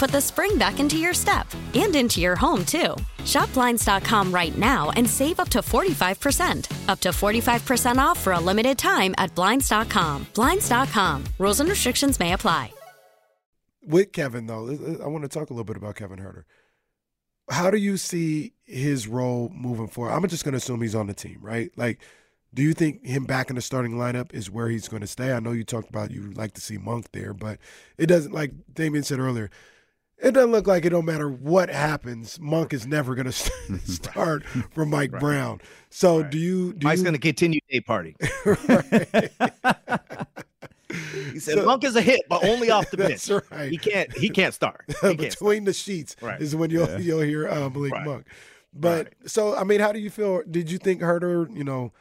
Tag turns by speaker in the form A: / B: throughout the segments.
A: put the spring back into your step and into your home, too. Shop Blinds.com right now and save up to 45%. Up to 45% off for a limited time at Blinds.com. Blinds.com. Rules and restrictions may apply.
B: With Kevin, though, I want to talk a little bit about Kevin Huerter. How do you see his role moving forward? I'm just going to assume he's on the team, right? Like, do you think him back in the starting lineup is where he's going to stay? I know you talked about you like to see Monk there, but it doesn't, like Damian said earlier, it doesn't look like it don't matter what happens. Monk is never going to start for Mike right. Brown. So right. do you? Do
C: Mike's going to continue day party. he said so, Monk is a hit, but only off the bench. Right. He can't. He can't start. He
B: can't Between
C: start.
B: the sheets right. is when you'll yeah. you'll hear uh, Malik Monk. But so I mean, how do you feel? Did you think Huerter, you know,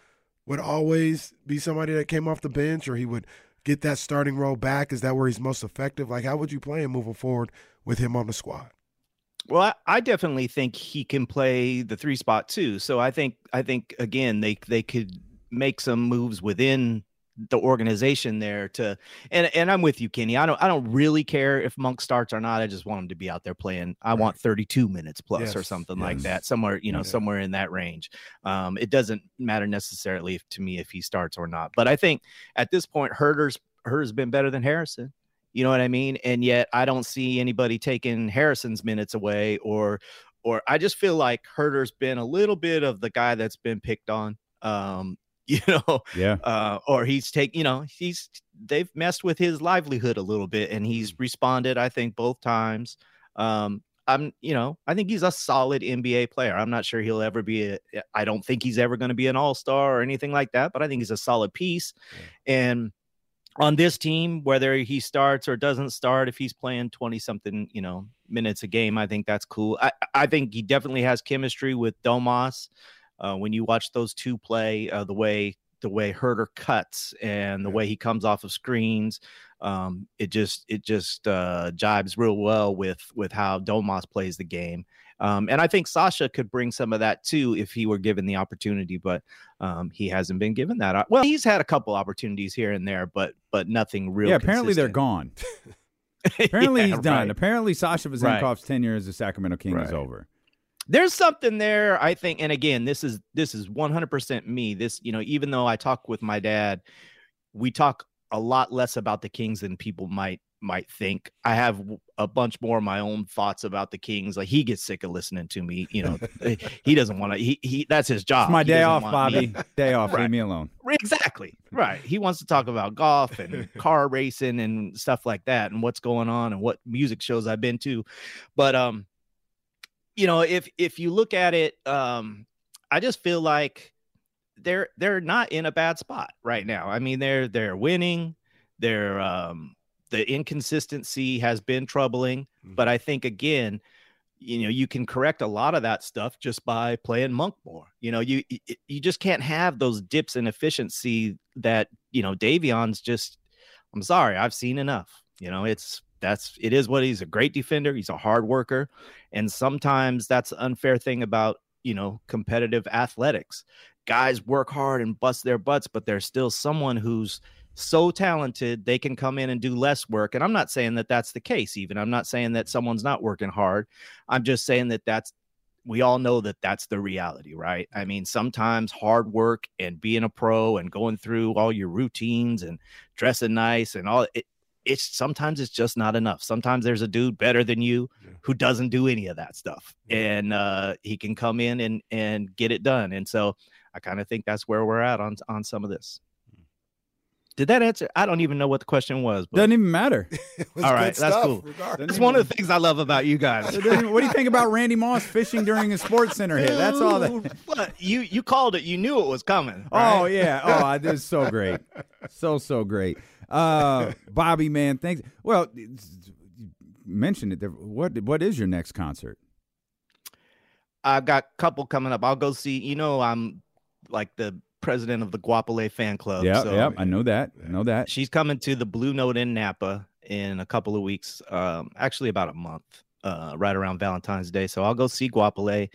B: would always be somebody that came off the bench, or he would? get that starting role back? Is that where he's most effective? Like, how would you play him moving forward with him on the squad?
C: Well, I, I, definitely think he can play the three spot too. So I think I think again they they could make some moves within the organization there to and and I'm with you, Kenny. I don't I don't really care if Monk starts or not. I just want him to be out there playing. I right. want 32 minutes plus yes. or something yes. like that, somewhere you know yeah. somewhere in that range. Um, it doesn't matter necessarily if, to me if he starts or not. But I think at this point, Huerter's Huerter's been better than Harrison. You know what I mean? And yet I don't see anybody taking Harrison's minutes away or or I just feel like Huerter's been a little bit of the guy that's been picked on. Um, you know,
D: yeah,
C: uh, or he's take, you know, he's they've messed with his livelihood a little bit, and he's responded, I think, both times. Um, I'm, you know, I think he's a solid NBA player. I'm not sure he'll ever be a, I don't think he's ever going to be an all star or anything like that, but I think he's a solid piece. Yeah. And on this team, whether he starts or doesn't start, if he's playing 20 something, you know, minutes a game, I think that's cool. I, I think he definitely has chemistry with Domas. Uh, when you watch those two play, uh, the way the way Huerter cuts and the way he comes off of screens, um, it just it just uh, jibes real well with with how Domas plays the game. Um, and I think Sasha could bring some of that too if he were given the opportunity, but um, he hasn't been given that. Well, he's had a couple opportunities here and there, but but nothing real.
D: Yeah, apparently
C: consistent.
D: they're gone. apparently yeah, he's done. Right. Apparently Sasha Vezenkov's right. tenure as a Sacramento King right. is over.
C: There's something there, I think, and again, this is this is 100% me. This, you know, even though I talk with my dad, we talk a lot less about the Kings than people might might think. I have a bunch more of my own thoughts about the Kings. Like he gets sick of listening to me. You know, eh, he doesn't want to. He, he that's his job.
D: It's my day off, Bobby. day off. right. Leave me alone.
C: Exactly. Right. He wants to talk about golf and car racing and stuff like that, and what's going on and what music shows I've been to. But um, you know, if if you look at it, um, I just feel like they're they're not in a bad spot right now. I mean, they're they're winning. They're um the inconsistency has been troubling, mm-hmm. but I think again, you know, you can correct a lot of that stuff just by playing monk more. You know, you you just can't have those dips in efficiency that you know Davion's just. I'm sorry, I've seen enough. You know, it's that's it is what he's a great defender. He's a hard worker, and sometimes that's unfair thing about you know competitive athletics. Guys work hard and bust their butts, but there's still someone who's so talented they can come in and do less work. And I'm not saying that that's the case, even. I'm not saying that someone's not working hard. I'm just saying that that's we all know that that's the reality, right? I mean, sometimes hard work and being a pro and going through all your routines and dressing nice and all it, it's sometimes it's just not enough. Sometimes there's a dude better than you yeah. who doesn't do any of that stuff, yeah. and uh, he can come in and and get it done. And so I kind of think that's where we're at on on some of this. Did that answer? I don't even know what the question was.
D: But... Doesn't even matter.
C: All right, that's cool. It's one of the things I love about you guys.
D: what do you think about Randy Moss fishing during a Sports Center hit? That's all that.
C: What you you called it? You knew it was coming.
D: Right? Oh yeah. Oh, this is so great. So so great. Uh, Bobby, man, thanks. Well, you mentioned it. What what is your next concert?
C: I've got a couple coming up. I'll go see. You know, I'm like the president of the Guapole fan club.
D: Yeah, so yeah, I know that. I know that.
C: She's coming to the Blue Note in Napa in a couple of weeks. Um, actually about a month, uh, right around Valentine's Day. So I'll go see Guapole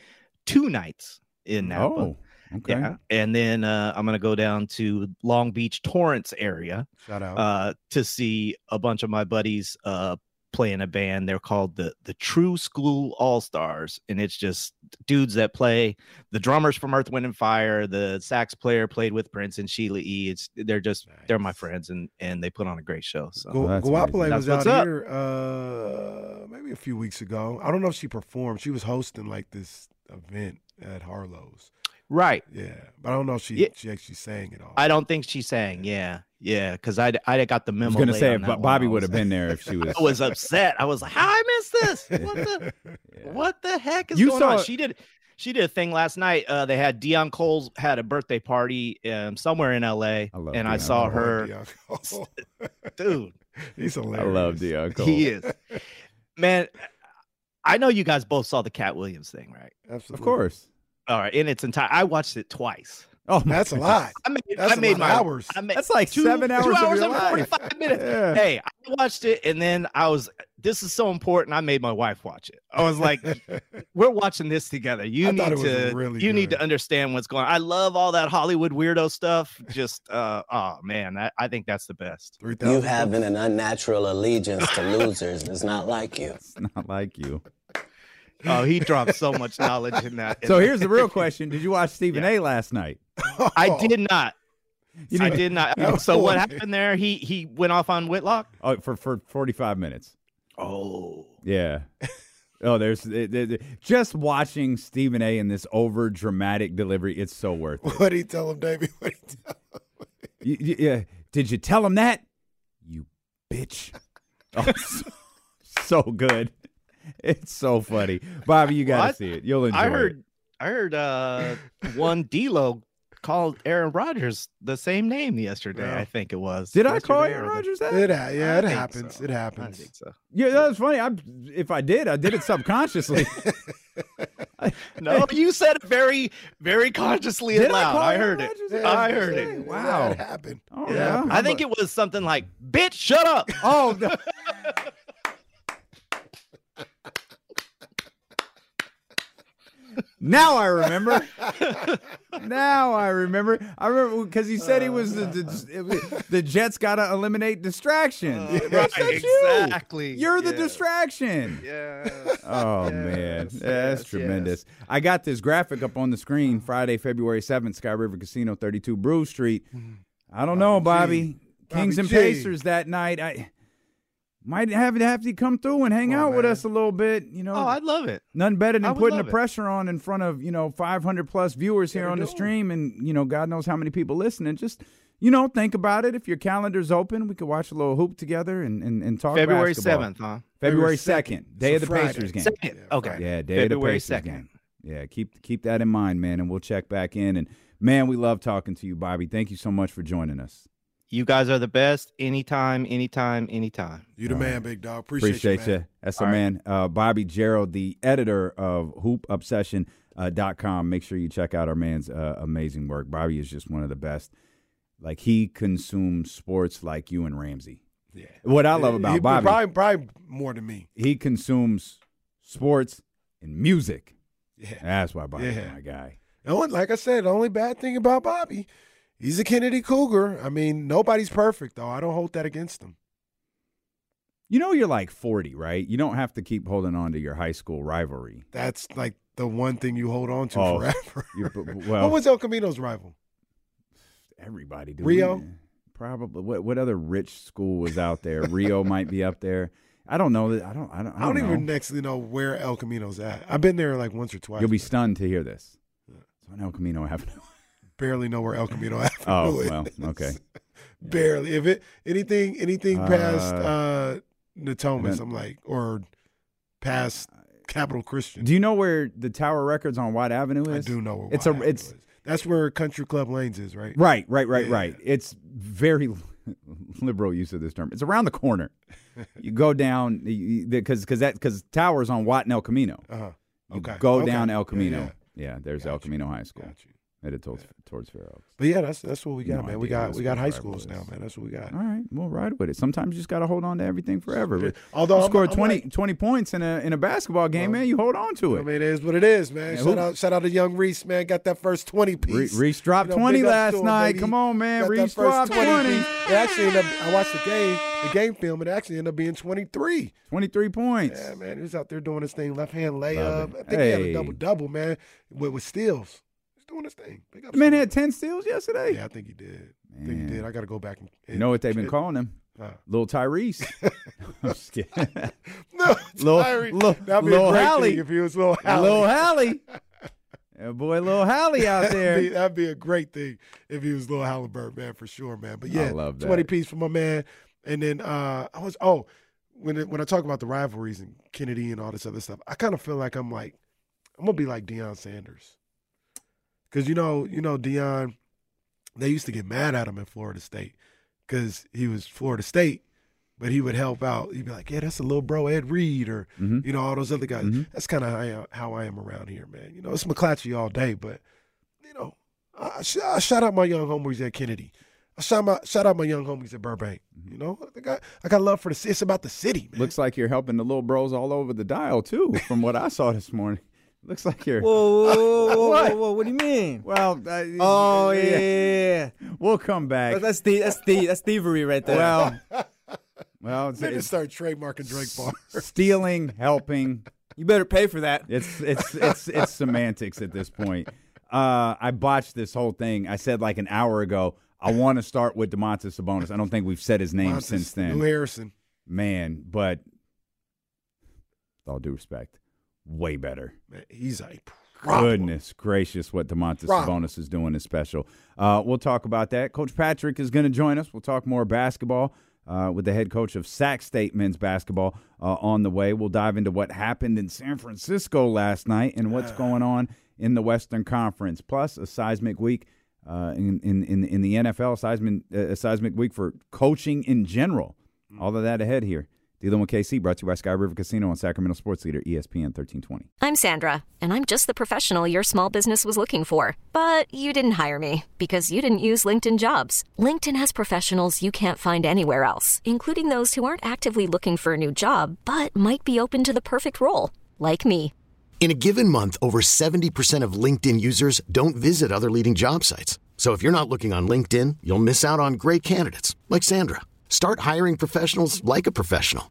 C: two nights in Napa. Oh, okay. Yeah. And then uh, I'm gonna go down to Long Beach Torrance area.
B: Shout out.
C: Uh, to see a bunch of my buddies uh play in a band. They're called the the True School All Stars, and it's just dudes that play. The drummers from Earth, Wind, and Fire, the sax player played with Prince and Sheila E. It's they're just nice. they're my friends, and and they put on a great show. So
B: Gu- oh, Guapole was out up. here uh, maybe a few weeks ago. I don't know if she performed. She was hosting like this event at Harlow's.
C: Right.
B: Yeah, but I don't know if she yeah. she actually sang it all.
C: I don't think she sang. Yeah, yeah, because I I got the memo. I
D: was going to say, but Bobby would have been there if she was.
C: I was upset. I was like, "How I missed this? What the yeah. what the heck is you going saw... on?" She did she did a thing last night. Uh, they had Deon Cole's had a birthday party um, somewhere in L.A. I and Deon. I saw her. Dude,
B: he's hilarious.
D: I love Deon Cole.
C: He is. Man, I know you guys both saw the Katt Williams thing, right?
D: Absolutely. Of course.
C: All right, in its entire. I watched it twice.
B: Oh, that's a lot. I made, that's I made my hours.
D: I made that's like two, seven hours. Two hours and
C: forty-five minutes. Yeah. Hey, I watched it, and then I was. This is so important. I made my wife watch it. I was like, "We're watching this together. You I need to. Really you good. need to understand what's going. on. I love all that Hollywood weirdo stuff. Just, uh, oh man, I, I think that's the best.
E: You having an unnatural allegiance to losers is not like you.
D: It's not like you.
C: Oh, he dropped so much knowledge in that.
D: So here's the real question: Did you watch Stephen yeah. A. last night?
C: I did not. You know, I did not. No. So what happened there? He he went off on Whitlock.
D: Oh, for for 45 minutes.
C: Oh,
D: yeah. Oh, there's it, it, just watching Stephen A. in this over dramatic delivery. It's so worth it.
B: What did he tell him, Davey? What did he tell him?
D: You, you, yeah. Did you tell him that? You bitch. Oh, so, so good. it's so funny, Bobby. You got to see it. You'll enjoy.
C: I heard.
D: It.
C: I heard uh, one D'Lo called Aaron Rodgers the same name yesterday. Yeah. I think it was.
D: Did I call Aaron Rodgers that?
B: It, yeah, it happens. So. It happens. I think
D: so. Yeah, that's funny. I, if I did, I did it subconsciously.
C: no, you said it very, very consciously and loud. I, I heard it. Yeah, I heard it.
B: Wow, it happened.
D: Oh, yeah.
C: I think it was something like, "Bitch, shut up."
D: Oh. No. Now I remember. now I remember. I remember because he said he was the the, the Jets got to eliminate distraction. Uh,
C: right, exactly.
D: You. You're the yeah. distraction.
C: Yeah.
D: Oh yes, man, yes, that's yes, tremendous. I got this graphic up on the screen. Friday, February seventh, Sky River Casino, 32 Brew Street. I don't know, Bobby. Kings Bobby and G. Pacers that night. I might have to have to come through and hang oh, out man. with us a little bit. You know,
C: oh, I'd love it.
D: Nothing better than putting the pressure on in front of you know 500 plus viewers here on the stream, and you know, God knows how many people listening. Just you know, think about it. If your calendar's open, we could watch a little hoop together and and, and talk.
C: February
D: seventh,
C: huh?
D: February second, day of the
B: Friday.
D: Pacers game.
C: Second, okay.
D: Yeah, day February of the Pacers 2nd. game. Yeah, keep keep that in mind, man, and we'll check back in. And man, we love talking to you, Bobby. Thank you so much for joining us.
C: You guys are the best. Anytime, anytime, anytime.
B: You the All man, right. big dog. Appreciate, Appreciate you. you.
D: That's All the right. man. Uh, Bobby Gerould, the editor of hoopobsession.com. Uh, Make sure you check out our man's uh, amazing work. Bobby is just one of the best. Like he consumes sports like you and Ramsey.
B: Yeah.
D: What I love about he, Bobby,
B: probably, probably more than me.
D: He consumes sports and music.
B: Yeah.
D: That's why Bobby's yeah. my guy.
B: And like I said, the only bad thing about Bobby He's a Kennedy Cougar. I mean, nobody's perfect though. I don't hold that against him.
D: You know, you're like 40, right? You don't have to keep holding on to your high school rivalry.
B: That's like the one thing you hold on to
D: Oh,
B: forever.
D: you- well-
B: what was El Camino's rival?
D: Everybody, dude.
B: Rio?
D: Probably. What what other rich school was out there? Rio might be up there. I don't know that. I don't. I don't. I
B: I
D: don't,
B: don't, even actually know where El Camino's at. I've been there like once or twice.
D: You'll be stunned to hear this. It's on El Camino Avenue.
B: Barely know where El Camino Avenue
D: Oh
B: is.
D: well, okay.
B: barely. If it anything anything past
D: Uh,
B: uh Natomas, I'm like, or past Capital Christian.
D: Do you know where the Tower Records on Watt Avenue is?
B: I do know where
D: It's
B: White
D: a.
B: Avenue
D: It's
B: is. that's where Country Club Lanes is, right?
D: right, right, right,
B: Yeah.
D: right. It's very liberal use of this term. It's around the corner. you go down because because that because Tower's on Watt and El Camino.
B: Uh huh.
D: You
B: Okay.
D: go
B: Okay.
D: down El Camino.
B: yeah.
D: Yeah, there's El
B: Got you.
D: Camino High School.
B: Got you.
D: Headed towards towards Fair Oaks.
B: But yeah, that's that's what we got,
D: No
B: man. We got we got high schools now, man. That's what we got.
D: All right, we'll ride with it. Sometimes you just got to hold on to everything forever.
B: Although
D: you score 20,
B: like-
D: 20 points in a in a basketball game,
B: Well,
D: man, you hold on to it.
B: I
D: it.
B: mean, it is what it is, man.
D: Yeah,
B: shout
D: who-
B: out, shout out to young Reese, man. Got that first twenty
D: Re-
B: piece.
D: Reese dropped
B: You know,
D: 20 last
B: him,
D: night.
B: baby.
D: Come on, man.
B: Got
D: Reese dropped 20.
B: piece. It actually ended up. I watched the game, the game film. It actually ended up being twenty three.
D: 23 points.
B: Yeah, man, he was out there doing his thing, left hand layup. I think he had a double double, man, with, with steals. He's doing his thing. Big ups
D: The man had 10 steals yesterday.
B: Yeah, I think he did. I think he did. I got to go back and.
D: You know what they've been calling him?
B: Huh.
D: Little Tyrese. I'm just kidding.
B: No,
D: Lil-
B: Tyree.
D: Lil-
B: That'd be
D: Lil
B: a great
D: Hallie.
B: thing if he was Lil Hallie.
D: Little Hallie. Yeah, boy, little Hallie out
B: That'd be,
D: there.
B: that'd be a great thing if he was Lil Halliburton, man, for sure, man. But yeah,
D: love that.
B: 20 piece for my man. And then uh I was oh, when it, when I talk about the rivalries and Kennedy and all this other stuff, I kind of feel like I'm like I'm gonna be like Deion Sanders. Cause you know, you know, Deion, they used to get mad at him in Florida State because he was Florida State, but he would help out. He'd be like, "Yeah, that's a little bro Ed Reed," or
D: Mhm.
B: you know, all those other guys.
D: Mhm.
B: That's kind of how, I- how I am around here, man. You know, it's McClatchy all day, but you know, I, sh- I shout out my young homies at Kennedy. I shout out, shout out my young homies at Burbank. You know, I got I got love for the. ci- It's about the city, man.
D: Looks like you're helping the little bros all over the dial, too, from what I saw this morning. Looks like you're.
F: Whoa, whoa, whoa, whoa, whoa, whoa, what do you mean?
D: Well, uh,
F: Oh yeah, yeah, yeah.
D: We'll come back.
F: That's that's the that's the that's thievery right there.
D: Well, well, it's,
B: They just
D: it's
B: start trademarking Drake bars.
D: stealing, helping.
F: you better pay for that.
D: It's it's it's it's semantics at this point. Uh, I botched this whole thing. I said like an hour ago. I want to start with Domantas Sabonis. I don't think we've said his name
B: Montes,
D: since then.
B: Lou Harrison.
D: Man, but with all due respect, way better.
B: He's a problem.
D: Goodness gracious, what Domantas
B: Problem.
D: Sabonis is doing is special. Uh, we'll talk about that. Coach Patrick is going to join us. We'll talk more basketball uh, with the head coach of Sac State men's basketball uh, on the way. We'll dive into what happened in San Francisco last night and what's going on in the Western Conference. Plus, a seismic week uh, in, in, in, in the NFL, seismic, uh, a seismic week for coaching in general. All of that ahead here. Dealing with KC, brought to you by Sky River Casino and Sacramento Sports Leader ESPN 1320.
A: I'm Sandra, and I'm just the professional your small business was looking for. But you didn't hire me because you didn't use LinkedIn jobs. LinkedIn has professionals you can't find anywhere else, including those who aren't actively looking for a new job but might be open to the perfect role, like me.
G: In a given month, over 70% of LinkedIn users don't visit other leading job sites. So if you're not looking on LinkedIn, you'll miss out on great candidates like Sandra. Start hiring professionals like a professional.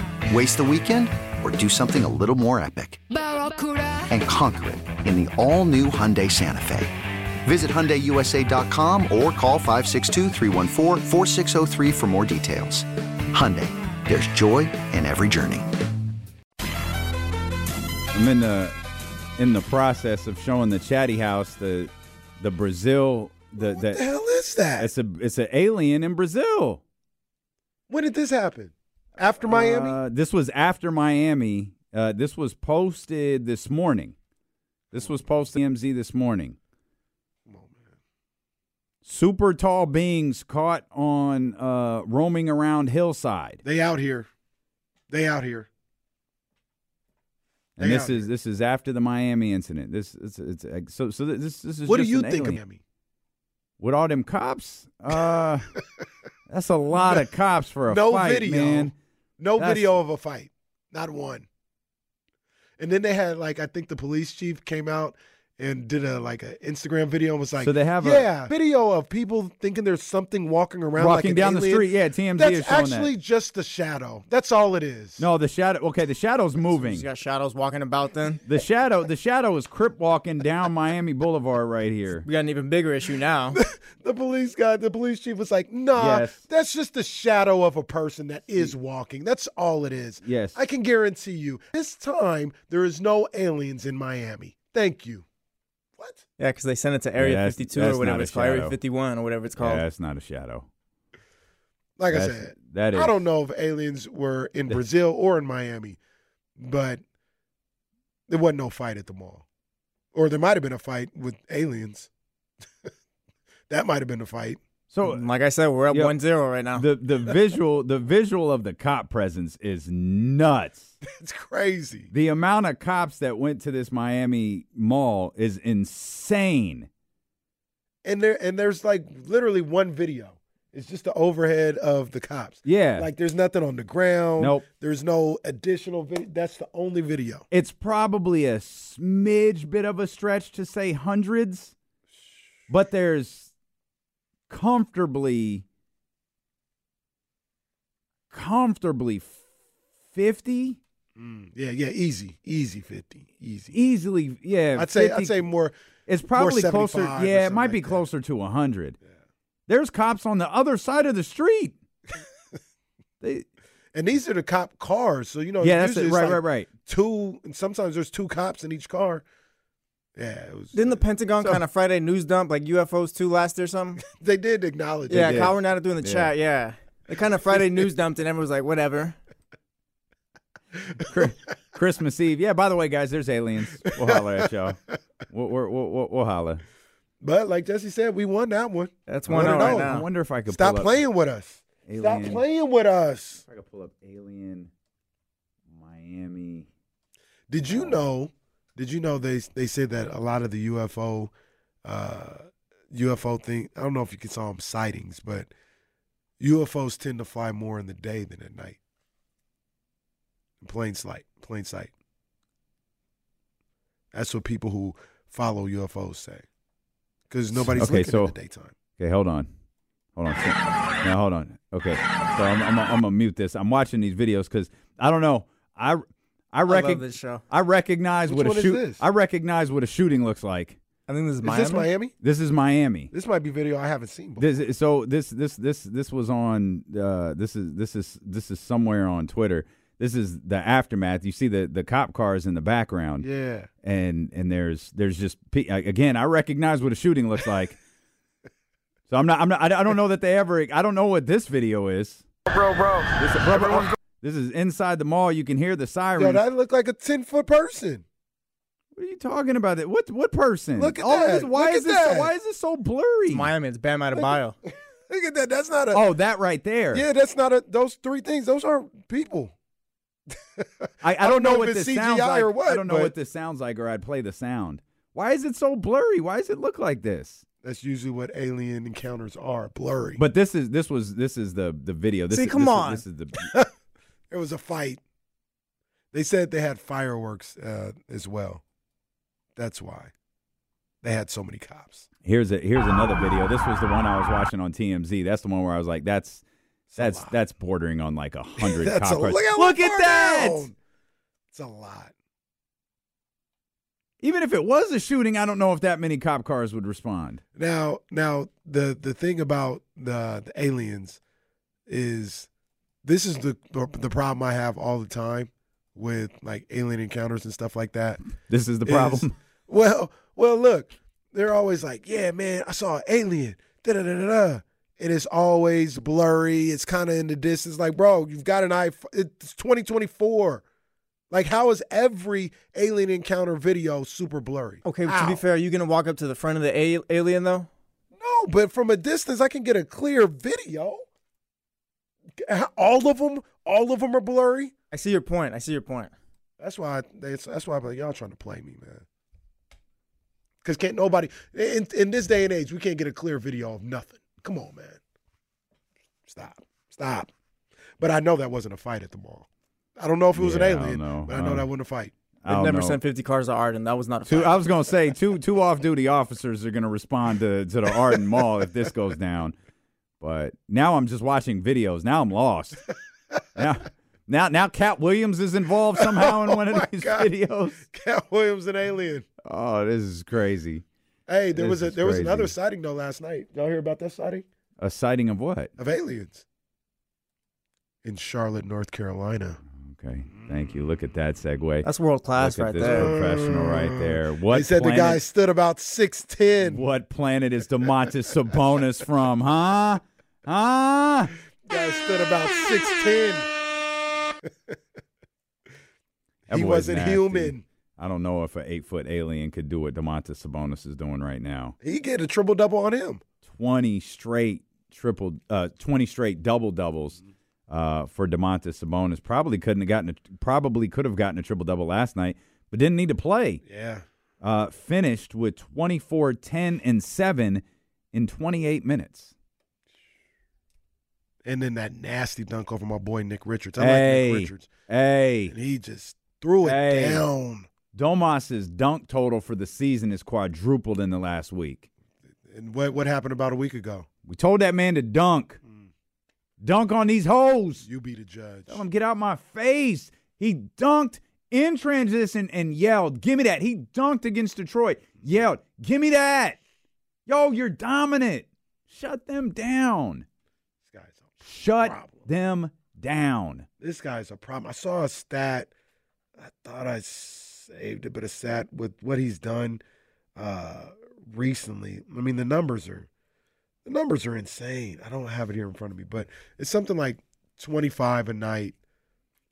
H: Waste the weekend or do something a little more epic? And conquer it in the all-new Hyundai Santa Fe. Visit HyundaiUSA.com or call 562 for more details. Hyundai, there's joy in every journey.
D: I'm in the in the process of showing the Chatty House the the Brazil the
B: What the hell is that?
D: It's a it's an alien in Brazil.
B: When did this happen? After Miami?
D: Uh, this was after Miami. Uh, this was posted this morning. This was posted MZ this morning. Super tall beings caught on uh, roaming around hillside.
B: they out here. They out here.
D: And this is this is after the Miami incident. This it's, it's so so this this is
B: What do you think of. Miami?
D: With all them cops, uh, that's a lot of cops for a
B: no
D: fight,
B: video.
D: man.
B: No
D: That's-
B: video of a fight. Not one. And then they had like I think the police chief came out and did a like an Instagram video and was like,
D: So they have a-
B: yeah video of people thinking there's something walking around like
D: Walking
B: an
D: down the street. Yeah, TMZ
B: That's
D: is showing that.
B: actually just the shadow. That's all it is.
D: No, the shadow. Okay, the shadow's moving.
F: You got shadows walking about then.
D: The shadow, the shadow is crip walking down Miami Boulevard right here.
F: We got an even bigger issue now.
B: The police guy, the police chief was like, nah,
D: Yes.
B: that's just the shadow of a person that is walking. That's all it is.
D: Yes.
B: I can guarantee you, this time there is no aliens in Miami. Thank you.
F: Yeah, because they sent it to Area
D: Yeah, that's-
F: 52
D: that's
F: or whatever
D: not
F: it's called, Area 51 or whatever it's called.
D: Yeah, that's not a shadow.
B: Like I said,
D: that is.
B: I don't know if aliens were in Brazil or in Miami, but there wasn't no fight at the mall. Or there might have been a fight with aliens. that might have been a fight.
D: So, mm,
F: like I said, we're up
D: Yeah.
F: 1-0 right now.
D: The the visual the visual of the cop presence is nuts.
B: It's crazy.
D: The amount of cops that went to this Miami mall is insane.
B: And there and there's like literally one video. It's just the overhead of the cops.
D: Yeah.
B: Like there's nothing on the ground.
D: Nope.
B: There's no additional video. That's the only video.
D: It's probably a smidge bit of a stretch to say hundreds, but there's comfortably, comfortably 50, Mm,
B: yeah, yeah, easy. Easy 50. Easy.
D: easily, yeah.
B: I'd say
D: 50
B: I'd say more
D: It's
B: more
D: probably closer.
B: 75 or
D: Yeah, it
B: something
D: might
B: like
D: be
B: that.
D: closer to 100. There's cops on the other side of the street. they,
B: And these are the cop cars. So you know,
D: Yeah, that's it. Right,
B: like
D: right, right.
B: Two and sometimes there's two cops in each car. Yeah, it was
F: Didn't the uh, Pentagon kind of Friday news dump like UFOs too last year or something?
B: they did acknowledge
F: yeah,
B: it.
F: Yeah, Kyle Renata doing the
D: Yeah.
F: chat. Yeah, they kind of Friday news dumped and everyone was like, whatever.
D: Chri- Christmas Eve. Yeah, by the way, guys, there's aliens. We'll holler at y'all. We'll, we'll, we'll, we'll, we'll holler.
B: But like Jesse said, we won that one.
F: That's
B: One
F: 1-0
B: and
F: right
B: oh.
F: now.
D: I wonder if I could
B: Stop
D: pull up
B: playing with us. Stop playing with us.
D: If I could pull up Alien Miami.
B: Did you know? Did you know they they said that a lot of the UFO uh, UFO thing? I don't know if you can call them sightings, but UFOs tend to fly more in the day than at night. In plain sight, plain sight. That's what people who follow UFOs say, because nobody's
D: Okay,
B: looking
D: so-
B: in the daytime.
D: Okay, hold on. Hold on. Now, hold on. Okay. So I'm, I'm, I'm going to mute this. I'm watching these videos because I don't know. I, I,
F: love
D: recog-
F: this show.
D: I recognize
B: Which
D: what a shoot. I recognize what a shooting looks like.
F: I think this is
B: Is
F: Miami.
B: this Miami?
D: This is Miami.
B: This might be video I haven't seen before.
D: This is- so this this this this was on uh, this is this is this is somewhere on Twitter. This is the aftermath. You see the the cop cars in the background.
B: Yeah.
D: And and there's there's just again I recognize what a shooting looks like. so I'm not I'm not I I don't know that they ever I don't know what this video is.
I: Bro, bro.
D: This, bro, bro, this is inside the mall. You can hear the sirens.
B: Yo, that looked like a ten foot person.
D: what are you talking about? It what what person?
B: Look at
D: oh, All
B: that.
D: This, why
B: Look
D: is this?
B: that.
D: Why is this so blurry?
F: It's Miami. It's Bam Adebayo.
B: Look at that. That's not a.
D: Oh, that right there.
B: Yeah, that's not a. Those three things. Those aren't people.
D: I, I, don't, know,
B: if
D: what
B: it's
D: this
B: CGI
D: sounds like.
B: or what,
D: I don't know
B: but-
D: what this sounds like, or I'd play the sound. Why is it so blurry? Why does it look like this?
B: That's usually what alien encounters are. Blurry.
D: But this is this was this is the the video. This
F: See,
D: is,
F: come
D: this
F: on.
D: Is, this is the
B: It was a fight. They said they had fireworks uh, as well. That's why they had so many cops.
D: Here's a here's another video. This was the one I was watching on TMZ. That's the one where I was like, that's that's that's bordering on like a hundred
B: That's
D: cop
B: a-
D: cars.
B: look
D: Look at that!
B: down. It's a lot.
D: Even if it was a shooting, I don't know if that many cop cars would respond.
B: Now, now the the thing about the the aliens is this is the the problem I have all the time with like alien encounters and stuff like that.
D: This is the
B: is-
D: problem.
B: well, well, look, they're always like, "Yeah, man, I saw an alien." Da da da da And it's always blurry. It's kind of in the distance. Like, bro, you've got an iPhone. It's 2024. Like, how is every alien encounter video super blurry?
F: Okay, to be fair, are you gonna walk up to the front of the a- alien though?
B: No, but from a distance, I can get a clear video. All of them, all of them are blurry.
F: I see your point. I see your point.
B: That's why. I, that's, that's why I'm like, y'all trying to play me, man. Because can't nobody in in this day and age, we can't get a clear video of nothing. Come on, man. Stop, stop. But I know that wasn't a fight at the mall. I don't know if it was
D: Yeah,
B: an
D: don't
B: alien,
D: know.
B: but I know
D: Um,
B: that wasn't a fight.
D: I
F: They've never
D: know.
F: sent 50 cars to Arden. That was not a
D: Two,
F: fight.
D: I was going to say two two off duty officers are going to respond to to the Arden Mall if this goes down. But now I'm just watching videos. Now I'm lost. now, now, now Katt Williams is involved somehow in one
B: Oh
D: of these
B: God.
D: videos.
B: Katt Williams, an alien.
D: Oh, this is crazy.
B: Hey, there
D: This
B: was a
D: is
B: there was
D: crazy.
B: another sighting though last night. Y'all hear about that sighting
D: A sighting of what?
B: of aliens in Charlotte, North Carolina?
D: Okay, thank you. Look at that segue.
F: That's world class
D: Look at
F: right
D: this
F: there.
D: professional right there. What
B: he said
D: planet,
B: the guy stood about six ten.
D: What planet is Domantas Sabonis from? Huh? Huh?
B: Guy stood about six ten. He wasn't
D: nasty.
B: human.
D: I don't know if an eight foot alien could do what Domantas Sabonis is doing right now.
B: He get a triple double on him.
D: Twenty straight triple, uh, twenty straight double doubles uh, for Domantas Sabonis. Probably couldn't have gotten, a, probably could have gotten a triple double last night, but didn't need to play.
B: Yeah.
D: Uh, finished with 24, 10, and seven in 28 minutes.
B: And then that nasty dunk over my boy Nick Richards. I
D: hey,
B: like Nick Richards.
D: hey,
B: And he just threw it
D: Hey.
B: down.
D: Domas's dunk total for the season is quadrupled in the last week.
B: And what what happened about a week ago?
D: We told that man to dunk. Mm. Dunk on these hoes.
B: You be the judge.
D: Tell him get out my face. He dunked in transition and yelled, "Give me that!" He dunked against Detroit, yelled, "Give me that!" Yo, you're dominant. Shut them down.
B: This guy's a
D: Shut
B: problem.
D: them down.
B: This guy's a problem. I saw a stat. I thought I saved it, but a stat with what he's done uh, recently. I mean, the numbers are the numbers are insane. I don't have it here in front of me, but it's something like 25 a night,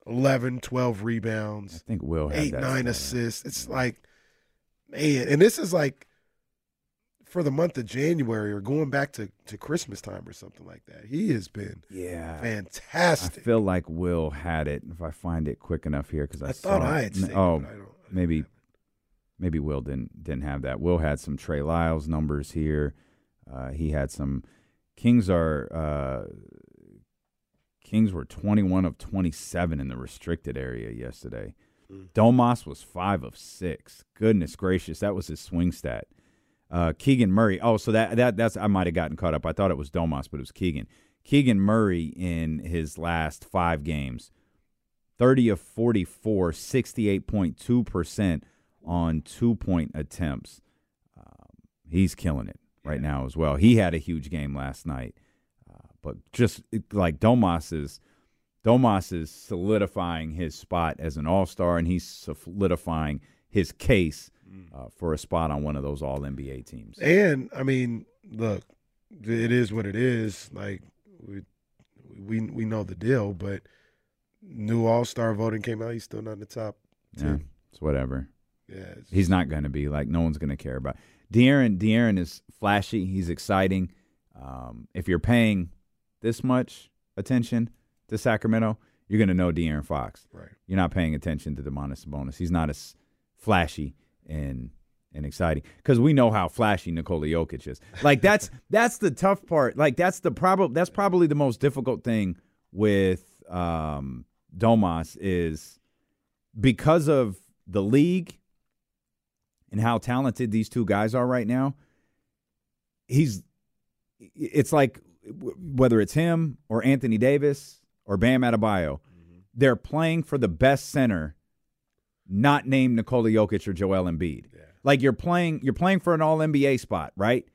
B: 11, 12 rebounds.
D: I think Will had
B: eight, nine assists. It's like, man, and this is like for the month of January or going back to, to Christmas time or something like that. He has been
D: Yeah.
B: Fantastic.
D: I feel like Will had it. If I find it quick enough here, because I,
B: I thought I had it,
D: Oh,
B: I don't- I didn't
D: maybe, maybe Will didn't didn't have that. Will had some Trey Lyles numbers here. Uh, he had some. Kings are uh, Kings were twenty one of twenty seven in the restricted area yesterday.
B: Mm.
D: Domas was five of six. Goodness gracious, that was his swing stat. Uh, Keegan Murray. Oh, so that that that's I might have gotten caught up. I thought it was Domas, but it was Keegan. Keegan Murray in his last five games, thirty of 44, 68.2 percent on two point attempts. Um, he's killing it right now as well. He had a huge game last night, uh, but just like Domas is. Domas is solidifying his spot as an all star, and he's solidifying his case uh, for a spot on one of those All NBA teams.
B: And I mean, look, it is what it is. Like we we we know the deal, but new All Star voting came out. He's still not in the top
D: Yeah, it's whatever.
B: Yeah, it's
D: He's not going to be like no one's going to care about. De'Aaron, De'Aaron is flashy. He's exciting. Um, if you're paying this much attention to Sacramento, you're going to know De'Aaron Fox.
B: Right.
D: You're not paying attention to Domantas Sabonis. He's not as flashy and and exciting because we know how flashy Nikola Jokic is. Like that's that's the tough part. Like that's the probably that's probably the most difficult thing with um, Domas is because of the league and how talented these two guys are right now, he's it's like whether it's him or Anthony Davis or Bam Adebayo, mm-hmm. they're playing for the best center, not named Nikola Jokic or Joel Embiid. Like you're playing, you're playing for an All NBA spot, right?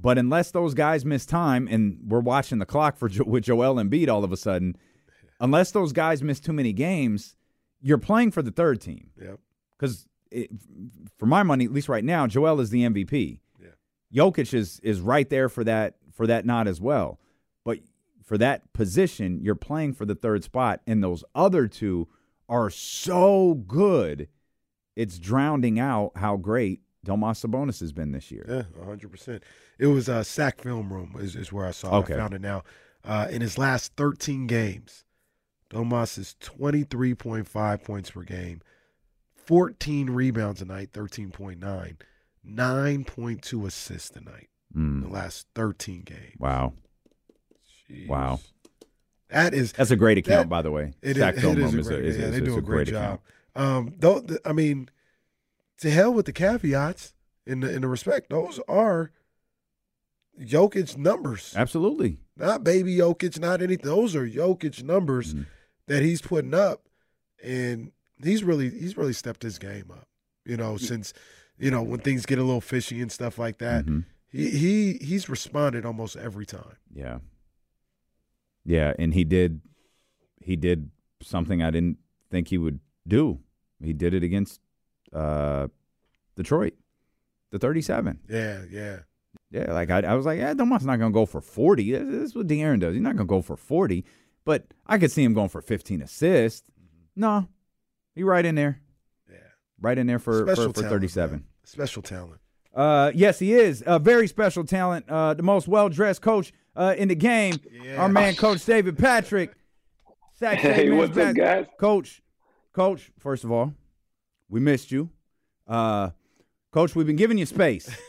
D: But unless those guys miss time, and we're watching the clock for jo- with Joel Embiid all of a sudden, unless those guys miss too many games, you're playing for the third team.
B: Yep.
D: Because for my money, at least right now, Joel is the MVP.
B: Yeah.
D: Jokic is is right there for that for that nod as well. But for that position, you're playing for the third spot, and those other two are so good. It's drowning out how great Domas Sabonis has been this year.
B: Yeah, hundred percent. It was a uh, sack film room is, is where I saw.
D: Okay.
B: It. I found it now. Uh, in his last thirteen games, Domas is twenty three point five points per game, fourteen rebounds a night, thirteen point nine, nine point two assists a night.
D: Mm.
B: The last thirteen games.
D: Wow. Wow.
B: That is
D: That's a great account,
B: that-
D: by the way.
B: It is,
D: Film
B: it is
D: Room
B: a
D: is
B: great,
D: is a-
B: yeah, they do a great,
D: great
B: job. Um, though, th- I mean, to hell with the caveats. In the in the respect, those are Jokic numbers.
D: Absolutely.
B: Not baby Jokic, not anything. Those are Jokic numbers
D: Mm-hmm.
B: That he's putting up, and he's really he's really stepped his game up. You know, since you know when things get a little fishy and stuff like that,
D: Mm-hmm.
B: he he he's responded almost every time.
D: Yeah. Yeah, and he did he did something I didn't think he would do. He did it against uh Detroit. The 37.
B: Yeah, yeah.
D: Yeah, like I, I was like, yeah, Domas not to go for 40. This, this is what De'Aaron does. He's not to go for 40, but I could see him going for 15 assists. No, he right in there.
B: Yeah.
D: Right in there for, for,
B: Special
D: for
B: talent,
D: 37.
B: man. Special talent.
D: Uh, yes, he is a very special talent. Uh, the most well dressed coach uh, in the game. Yeah. Our man, Coach David Patrick. Sac State
I: Hey,
D: men's
I: what's up, guys?
D: Coach, Coach. First of all, we missed you. Uh, Coach, we've been giving you space.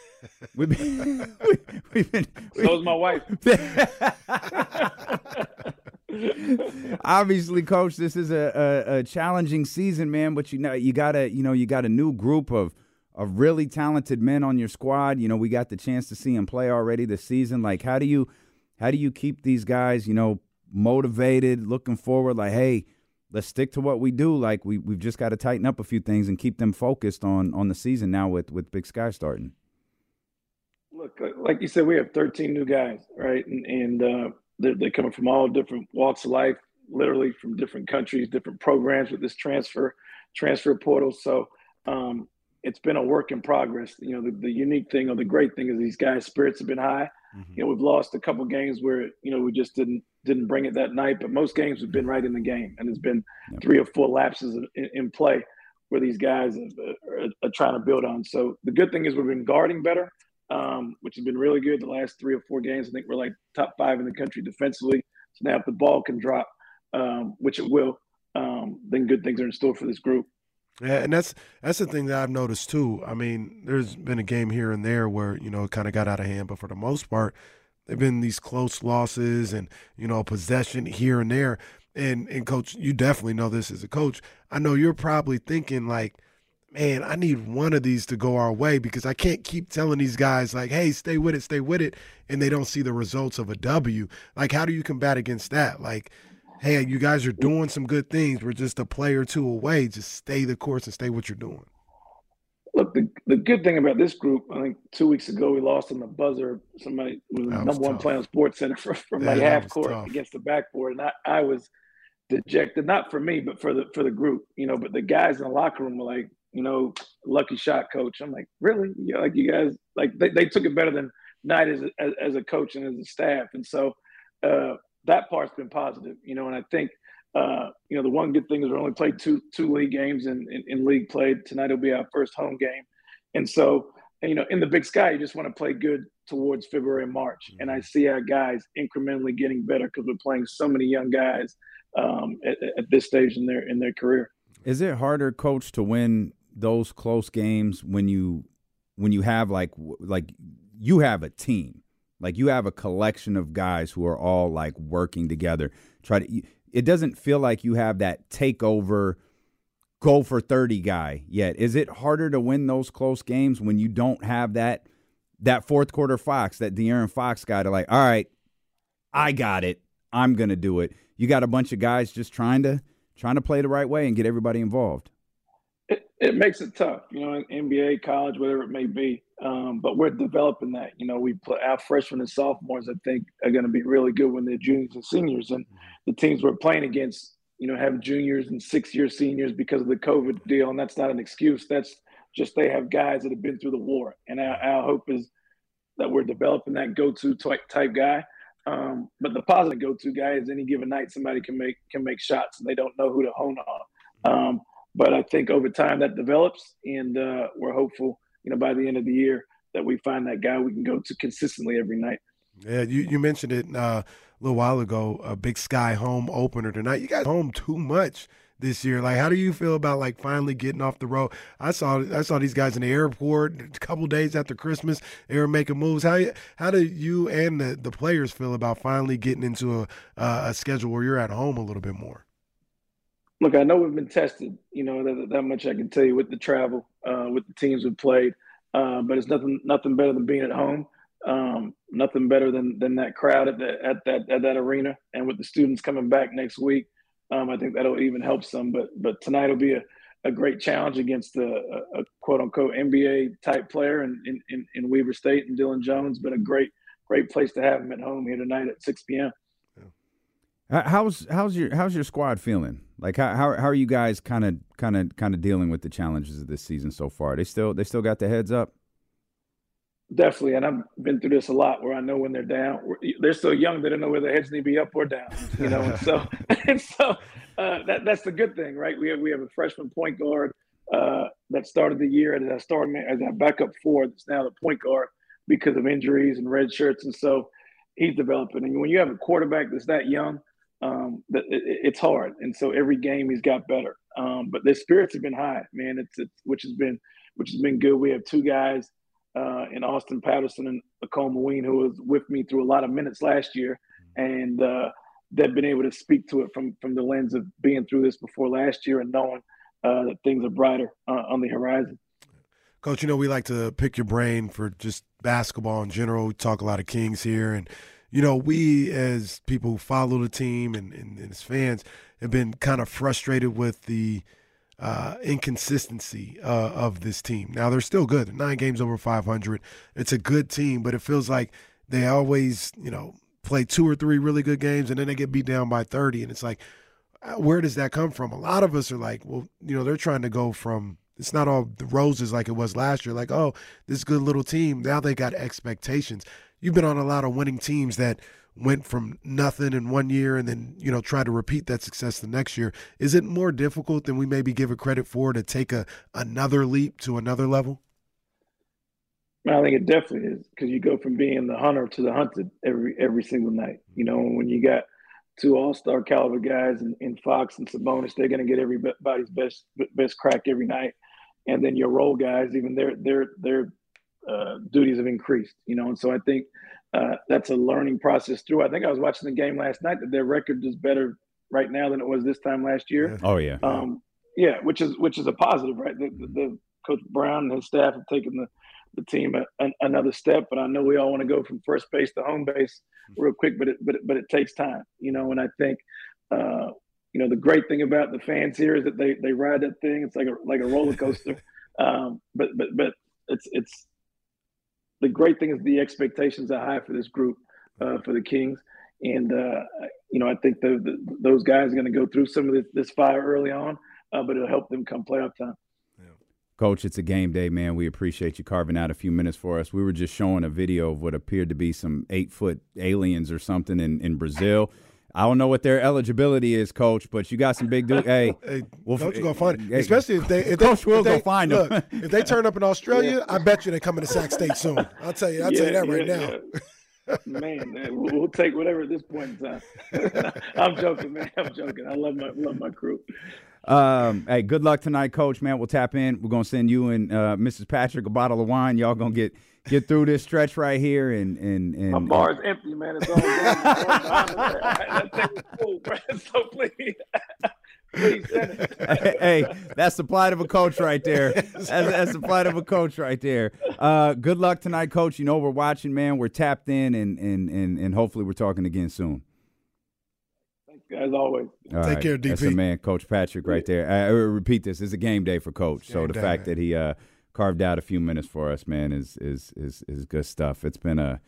D: We've been, we, we've been
I: So's my wife.
D: obviously coach this is a, a, a challenging season man but you know you got a you know you got a new group of of really talented men on your squad. You know we got the chance to see them play already this season. Like how do you how do you keep these guys you know motivated looking forward? Like hey let's stick to what we do. Like we, we've just got to tighten up a few things and keep them focused on on the season now with with big sky starting.
I: Look, like you said, we have 13 new guys, right? And, and uh, they're, they're coming from all different walks of life, literally from different countries, different programs with this transfer transfer portal. So um, it's been a work in progress. You know, the, the unique thing or the great thing is these guys' spirits have been high. You know, we've lost a couple games where you know we just didn't didn't bring it that night, but most games have been right in the game, and it's been three or four lapses in, in play where these guys are, are, are trying to build on. So the good thing is we've been guarding better um, which has been really good the last three or four games. I think we're like top five in the country defensively. So now if the ball can drop, um, which it will, um, then good things are in store for this group.
B: Yeah, and that's that's the thing that I've noticed too. I mean, there's been a game here and there where you know it kind of got out of hand, but for the most part, they've been these close losses and you know possession here and there. And and coach, you definitely know this as a coach. I know you're probably thinking like, man, I need one of these to go our way because I can't keep telling these guys like, hey, stay with it, stay with it, and they don't see the results of a W. Like, how do you combat against that? Like, hey, you guys are doing some good things. We're just a play or two away. Just stay the course and stay what you're doing.
I: Look, the, the good thing about this group, I think two weeks ago we lost on the buzzer. Somebody was the
B: was
I: number one player on Sports Center from, from
B: Yeah,
I: like half court
B: tough.
I: against the backboard, and I, I was dejected. Not for me, but for the for the group, you know. But the guys in the locker room were like, you know, lucky shot, coach. I'm like, really? Yeah, like you guys, like they, they took it better than Knight as, a- as as a coach and as a staff, and so uh, that part's been positive, you know. And I think. Uh, you know, the one good thing is we only played two two league games in, in, in league play. Tonight will be our first home game. And so, you know, in the big sky, you just want to play good towards February and March. And I see our guys incrementally getting better because we're playing so many young guys um, at, at this stage in their in their career.
D: Is it harder, coach, to win those close games when you when you have like like you have a team, like you have a collection of guys who are all like working together. Try to. It doesn't feel like you have that takeover go for 30 guy yet. Is it harder to win those close games when you don't have that that fourth quarter Fox, that De'Aaron Fox guy to like, all right, I got it. I'm gonna do it. You got a bunch of guys just trying to trying to play the right way and get everybody involved.
I: It, makes it tough, you know, NBA, college, whatever it may be. Um, but we're developing that. You know, we play our freshmen and sophomores. I think are going to be really good when they're juniors and seniors. And the teams we're playing against, you know, have juniors and six-year seniors because of the COVID deal, and that's not an excuse. That's just they have guys that have been through the war. And our, our hope is that we're developing that go-to type, type guy. Um, but the positive go-to guy is any given night somebody can make can make shots and they don't know who to hone on. Um, but I think over time that develops, and uh, we're hopeful, you know, by the end of the year that we find that guy we can go to consistently every night.
B: Yeah, you, you mentioned it uh, a little while ago. A Big Sky home opener tonight. You guys home too much this year. Like, how do you feel about like finally getting off the road? I saw I saw these guys in the airport a couple days after Christmas. They were making moves. How how do you and the, the players feel about finally getting into a a schedule where you're at home a little bit more?
I: Look, I know we've been tested. You know that, that much I can tell you with the travel, uh, with the teams we've played. Uh, but it's nothing nothing better than being at home. Um, nothing better than than that crowd at that at that at that arena, and with the students coming back next week, um, I think that'll even help some. But but tonight will be a, a great challenge against a, a, a quote unquote NBA type player in, in, in, Weber State and Dillon Jones, but a great great place to have him at home here tonight at 6 p.m.
D: How's how's your how's your squad feeling? Like how how, how are you guys kind of kind of kind of dealing with the challenges of this season so far? They still they still got the heads up.
I: Definitely, and I've been through this a lot where I know when they're down. They're so young they don't know where their heads need to be up or down. You know, and so and so uh, that that's the good thing, right? We have we have a freshman point guard uh, that started the year as a starting as a backup four. That's now the point guard because of injuries and red shirts, and so he's developing. And when you have a quarterback that's that young um, it, it's hard. And so every game he's got better. Um, but their spirits have been high, man. It's, it's which has been which has been good. We have two guys uh, in Austin Patterson and Nicole Maween who was with me through a lot of minutes last year, and uh, they've been able to speak to it from from the lens of being through this before last year and knowing uh, that things are brighter uh, on the horizon.
B: Coach, you know we like to pick your brain for just basketball in general. We talk a lot of Kings here and you know, we as people who follow the team and, and, and as fans have been kind of frustrated with the uh, inconsistency uh, of this team. Now they're still good. Nine games over 500. It's a good team, but it feels like they always, you know, play two or three really good games and then they get beat down by 30. And it's like, uh, where does that come from? A lot of us are like, well, you know, they're trying to go from it's not all the roses like it was last year. Like, oh, this good little team. Now they got expectations you've been on a lot of winning teams that went from nothing in one year and then you know try to repeat that success the next year is it more difficult than we maybe give it credit for to take a another leap to another level
I: I think it definitely is because you go from being the hunter to the hunted every every single night. You know, when you got two All Star caliber guys in, in Fox and Sabonis, they're going to get everybody's best best crack every night. And then your role guys, even their their their uh, duties have increased, you know, and so I think uh, that's a learning process through. I think I was watching the game last night that their record is better right now than it was this time last year.
D: Oh yeah,
I: um, yeah, which is which is a positive, right? The, the, the coach Brown and his staff have taken the the team a, a, another step, but I know we all want to go from first base to home base real quick, but it but it, but it takes time, you know. And I think. Uh, you know the great thing about the fans here is that they they ride that thing. It's like a like a roller coaster. um, but but but it's it's the great thing is the expectations are high for this group, uh, for the Kings, and uh, you know I think the, the, those guys are going to go through some of this, this fire early on, uh, but it'll help them come playoff time.
D: Coach, it's a game day, man. We appreciate you carving out a few minutes for us. We were just showing a video of what appeared to be some eight foot aliens or something in, in Brazil. I don't know what their eligibility is, Coach, but you got some big dudes. Hey,
B: hey we'll Coach will go find it. Hey, Especially if they, if
D: Coach
B: they,
D: will
B: if they,
D: go find
B: look,
D: them.
B: if they turn up in Australia, yeah. I bet you they're coming to Sac State soon. I'll tell you. I'll yeah, tell you that right
I: yeah, now. man, man, we'll take whatever at this point in time. I'm joking, man. I'm joking. I love my love my crew.
D: Um, hey, good luck tonight, Coach. Man, we'll tap in. We're gonna send you and uh, Mrs. Patrick a bottle of wine. Y'all gonna get get through this stretch right here, and and and
I: my bar is empty, man. It's all gone. that thing is full. So please.
D: hey, that's the plight of a coach right there. That's, that's the plight of a coach right there. Uh, good luck tonight, coach. You know we're watching, man. We're tapped in, and and and, and hopefully we're talking again soon.
I: As always.
D: All
B: Take
D: right.
B: care,
D: That's
B: DP.
D: the man, Coach Patrick, right there. I, I repeat this: it's a game day for Coach. so the
B: day,
D: fact
B: man.
D: that he uh, carved out a few minutes for us, man, is is is is good stuff. It's been a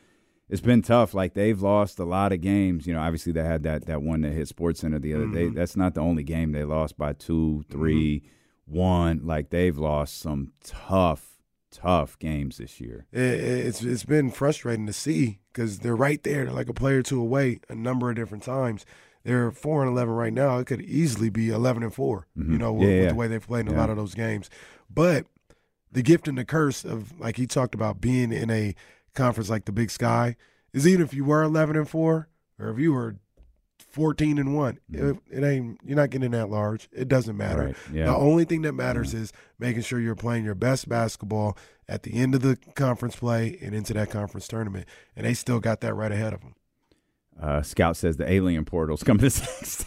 D: it's been tough. Like they've lost a lot of games. You know, obviously they had that that one that hit Sports Center the other day.
B: Mhm.
D: That's not the only game they lost by two,
B: Mm-hmm.
D: one. Like they've lost some tough, tough games this year.
B: It, it's it's been frustrating to see because they're right there, they're like a player or two away a number of different times. They're four and eleven right now. It could easily be eleven and 4 You
D: Mhm.
B: know, with,
D: Yeah,
B: with the way they've played in a lot of those games. But the gift and the curse of like he talked about being in a conference like the Big Sky is even if you were eleven and four or if you were fourteen and one, it, it ain't you're not getting that large. It doesn't matter.
D: Right, yeah.
B: The only thing that matters is making sure you're playing your best basketball at the end of the conference play and into that conference tournament. And they still got that right ahead of them.
D: Uh, Scout says the alien portal's coming to six.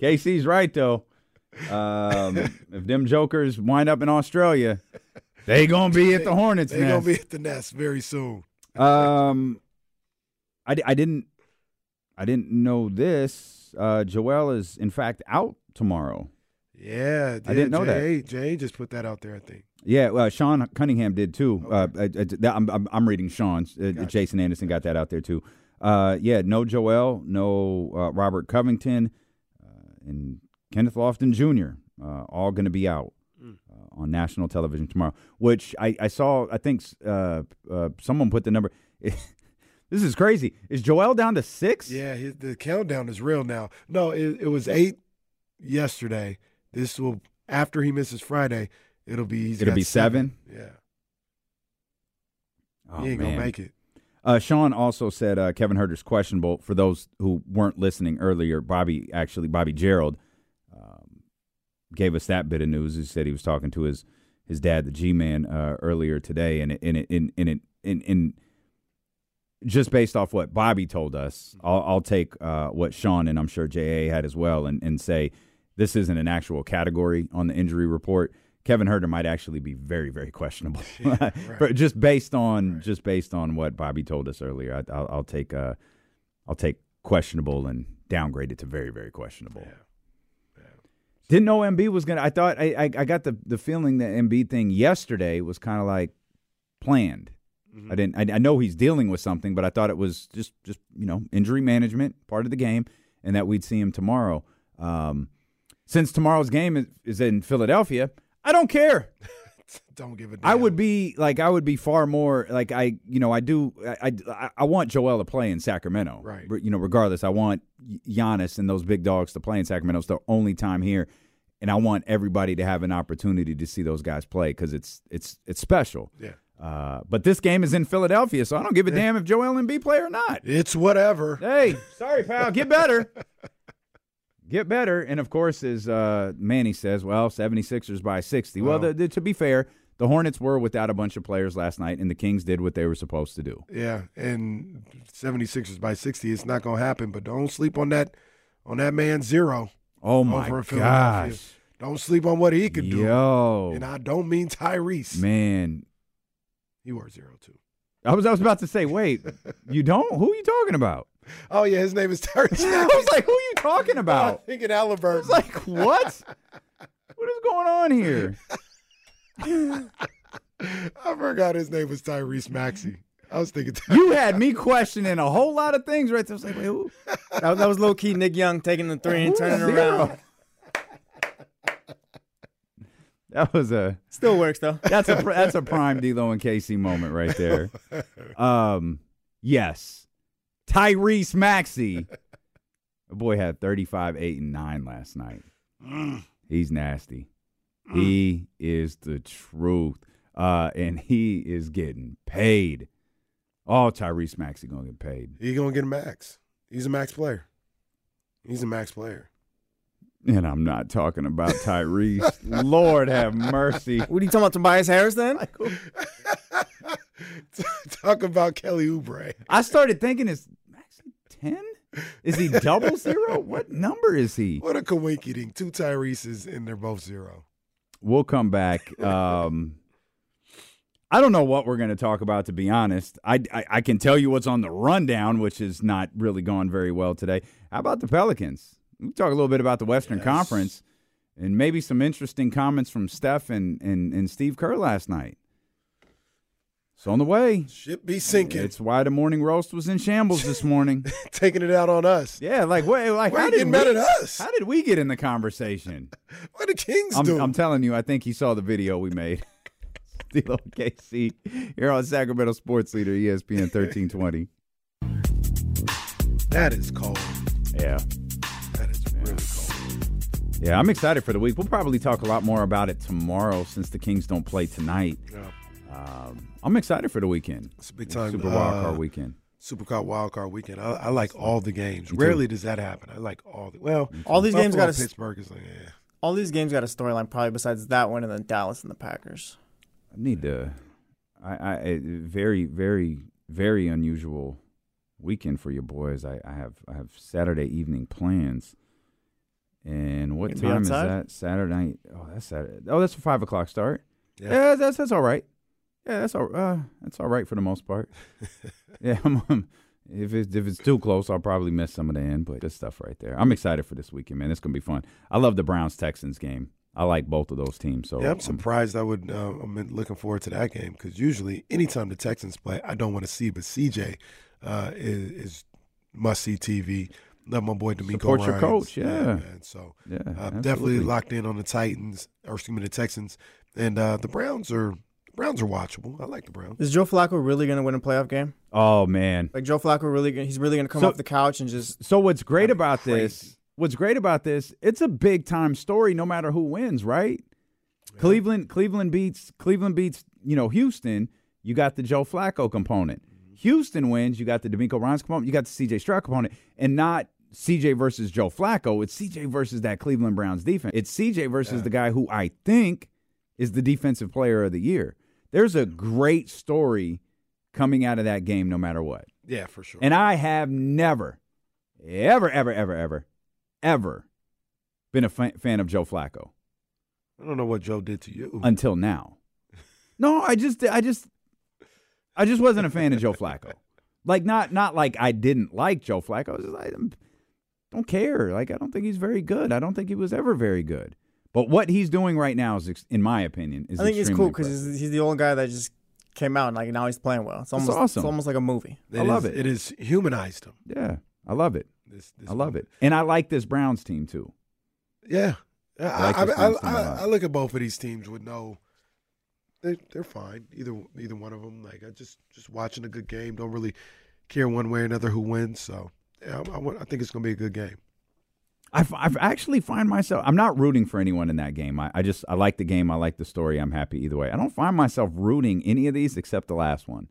D: KC's right though. Um, if them jokers wind up in Australia, they gonna be at the Hornets
B: They're gonna be at the nest very soon.
D: Um, I, I didn't I didn't know this. Uh, Joel is in fact out tomorrow.
B: Yeah,
D: I didn't know that.
B: Jay, Jay just put that out there. I think.
D: Yeah, well, Sean Cunningham did too. Uh, I, I'm, I'm, I'm reading Sean's. Uh, Jason Anderson got that out there too. Uh, yeah, no Joel, no uh, Robert Covington, uh, and Kenneth Lofton Jr. Uh, all going to be out uh, on national television tomorrow. Which I, I saw. I think uh, uh, someone put the number. this is crazy. Is Joel down to six?
B: Yeah, his, the countdown is real now. No, it, it was eight yesterday. This will after he misses Friday. It'll be.
D: It'll be seven?
B: Yeah.
D: Oh,
B: he ain't gonna make it.
D: Uh, Sean also said uh, Kevin Huerter's questionable. For those who weren't listening earlier, Bobby actually Bobby Gerould gave us that bit of news. He said he was talking to his his dad, the G man, uh, earlier today, and it, and it, in in it in in just based off what Bobby told us, I'll, I'll take uh, what Sean and I'm sure JA had as well, and and say this isn't an actual category on the injury report. Kevin Huerter might actually be very, very questionable, but just based on just based on what Bobby told us earlier. I, I'll, I'll take uh, I'll take questionable and downgrade it to very, very questionable. Didn't know MB was gonna. I thought I I, I got the the feeling that MB thing yesterday was kind of like planned. I didn't. I, I know he's dealing with something, but I thought it was just just you know injury management, part of the game, and that we'd see him tomorrow. Um, since tomorrow's game is, is in Philadelphia, I don't care.
B: Don't give a
D: I would be like I would be far more like I you know I do I I, I want Joel to play in Sacramento.
B: Right.
D: You know regardless I want Giannis and those big dogs to play in Sacramento. It's the only time here. And I want everybody to have an opportunity to see those guys play because it's it's it's special.
B: Yeah.
D: uh, but this game is in Philadelphia so I don't give a damn if Joel Embiid play or not.
B: It's whatever.
D: hey sorry pal. Get better get better and of course as uh, Manny says well 76ers by 60 well,
B: Well-
D: the, the, to be fair the Hornets were without a bunch of players last night, and the Kings did what they were supposed to do.
B: Yeah, and 76ers by 60, it's not going to happen, but don't sleep on that on that man zero.
D: Oh my gosh,
B: Don't sleep on what he could do.
D: Yo.
B: And I don't mean Tyrese.
D: man!
B: He wore zero too.
D: I was I was about to say, wait, you don't? Who are you talking about?
B: Oh yeah, his name is Tyrese.
D: I was like, who are you talking
B: I'm
D: about?
B: thinking Halliburton.
D: Like what? what is going on here?
B: I forgot his name was Tyrese Maxey. I was thinking
D: You had me questioning a whole lot of things right there. I was like, wait, who?
F: That, that was low key Nick Young taking the three and turning
D: zero?
F: around.
D: That was a
F: Still works though.
D: that's a that's a prime D'Lo and KC moment right there. Um, yes, Tyrese Maxey. The boy had 35, 8, and 9 last night. He's nasty. He is the truth. Uh, and he is getting paid. Oh, Tyrese Maxey gonna get paid.
B: He gonna get a max. He's a max player. He's a max player.
D: And I'm not talking about Tyrese. Lord have mercy.
F: What are you talking about, Tobias Harris? Then
B: Talk about Kelly Oubre.
D: I started thinking, is Maxey 10? Is he double zero? What number is he?
B: What a coinky ding. Two Tyrese's and they're both zero.
D: We'll come back. Um, I don't know what we're going to talk about, to be honest. I, I, I can tell you what's on the rundown, which is not really going very well today. How about the Pelicans? We'll talk a little bit about the Western
B: Yes.
D: Conference and maybe some interesting comments from Steph and, and, and Steve Kerr last night. It's on the way.
B: Ship be sinking.
D: It's why the morning roast was in shambles this morning.
B: Taking it out on us.
D: Yeah, like what? Like
B: Why
D: how did
B: mad
D: we,
B: at us?
D: How did we get in the conversation?
B: What the Kings
D: I'm,
B: do?
D: I'm telling you, I think he saw the video we made. Stilo KC here on Sacramento Sports Leader ESPN 1320.
B: that is cold.
D: Yeah.
B: That is really cold.
D: Yeah, I'm excited for the week. We'll probably talk a lot more about it tomorrow since the Kings don't play tonight.
B: Yeah.
D: Um, I'm excited for the weekend.
B: It's a big time.
D: Super Wild
B: uh,
D: Card weekend.
B: Supercar Wild Card weekend. I, I like all the games.
D: Me too.
B: Rarely does that happen. I like all the well.
F: All these games got a s-
B: Pittsburgh is like yeah.
F: All these games got a storyline, probably besides that one, and then Dallas and the Packers.
D: I need to. I very very very unusual weekend for you boys. I, I have I have Saturday evening plans. And what time is that? Saturday night. Oh, that's Saturday. Oh, that's a five o'clock start.
B: Yeah.
D: Yeah, that's that's all right. Yeah, that's all. Uh, that's all right for the most part. yeah, I'm, um, if it's if it's too close, I'll probably miss some of the end. But good stuff right there. I'm excited for this weekend, man. It's gonna be fun. I love the Browns Texans game. I like both of those teams. So
B: yeah, I'm surprised. I would. Uh, I'm looking forward to that game because usually, anytime the Texans play, I don't want to see. But CJ uh, is, is must see TV. Love my boy DeMeco
D: Support your
B: Ryans.
D: coach, yeah.
B: man. So
D: Yeah,
B: uh, definitely locked in on the Titans, or excuse me, the Texans, and uh, the Browns are Browns are watchable. I like the Browns.
F: Is Joe Flacco really going to win a playoff game?
D: Oh man.
F: Like Joe Flacco really? Gonna, he's really going to come
D: So-
F: off the couch and just
D: So what's great about this? What's great about this? It's a big time story, no matter who wins, right? Cleveland, Cleveland beats Cleveland beats you know Houston. You got the Joe Flacco component. Mm-hmm. Houston wins. You got the DeMeco Ryans component. You got the C.J. Stroud component, and not C.J. versus Joe Flacco. It's C.J. versus that Cleveland Browns defense. It's C.J. versus the guy who I think is the defensive player of the year. There's a great story coming out of that game, no matter what.
B: Yeah, for sure.
D: And I have never, ever, ever, ever, ever, ever been a fa- fan of Joe Flacco
B: I don't know what Joe did to you.
D: until now. No, I just, I just, I just wasn't a fan of Joe Flacco. Like not, not like I didn't like Joe Flacco. I was just like, I don't care. Like I don't think he's very good. I don't think he was ever very good. But what he's doing right now is, ex- in my opinion, is
F: I think he's cool because he's, he's the old guy that just came out and like now he's playing well. It's almost
D: awesome.
F: It's almost like a movie.
D: I love
B: is-
D: it.
B: It is humanized him.
D: Yeah, I love it.
B: This, this
D: I love it, and I like this Browns team too.
B: Yeah, I,
D: I like
B: I,
D: this
B: I,
D: Browns team a
B: I,
D: lot.
B: I look at both of these teams with no. They they're fine. Either either one of them. Like I just just watching a good game. Don't really care one way or another who wins. So yeah, I, I, I think it's gonna be a good game.
D: I, f- I actually find myself I'm not rooting for anyone in that game. I, I just I like the game. I like the story. I'm happy either way. I don't find myself rooting any of these except the last one.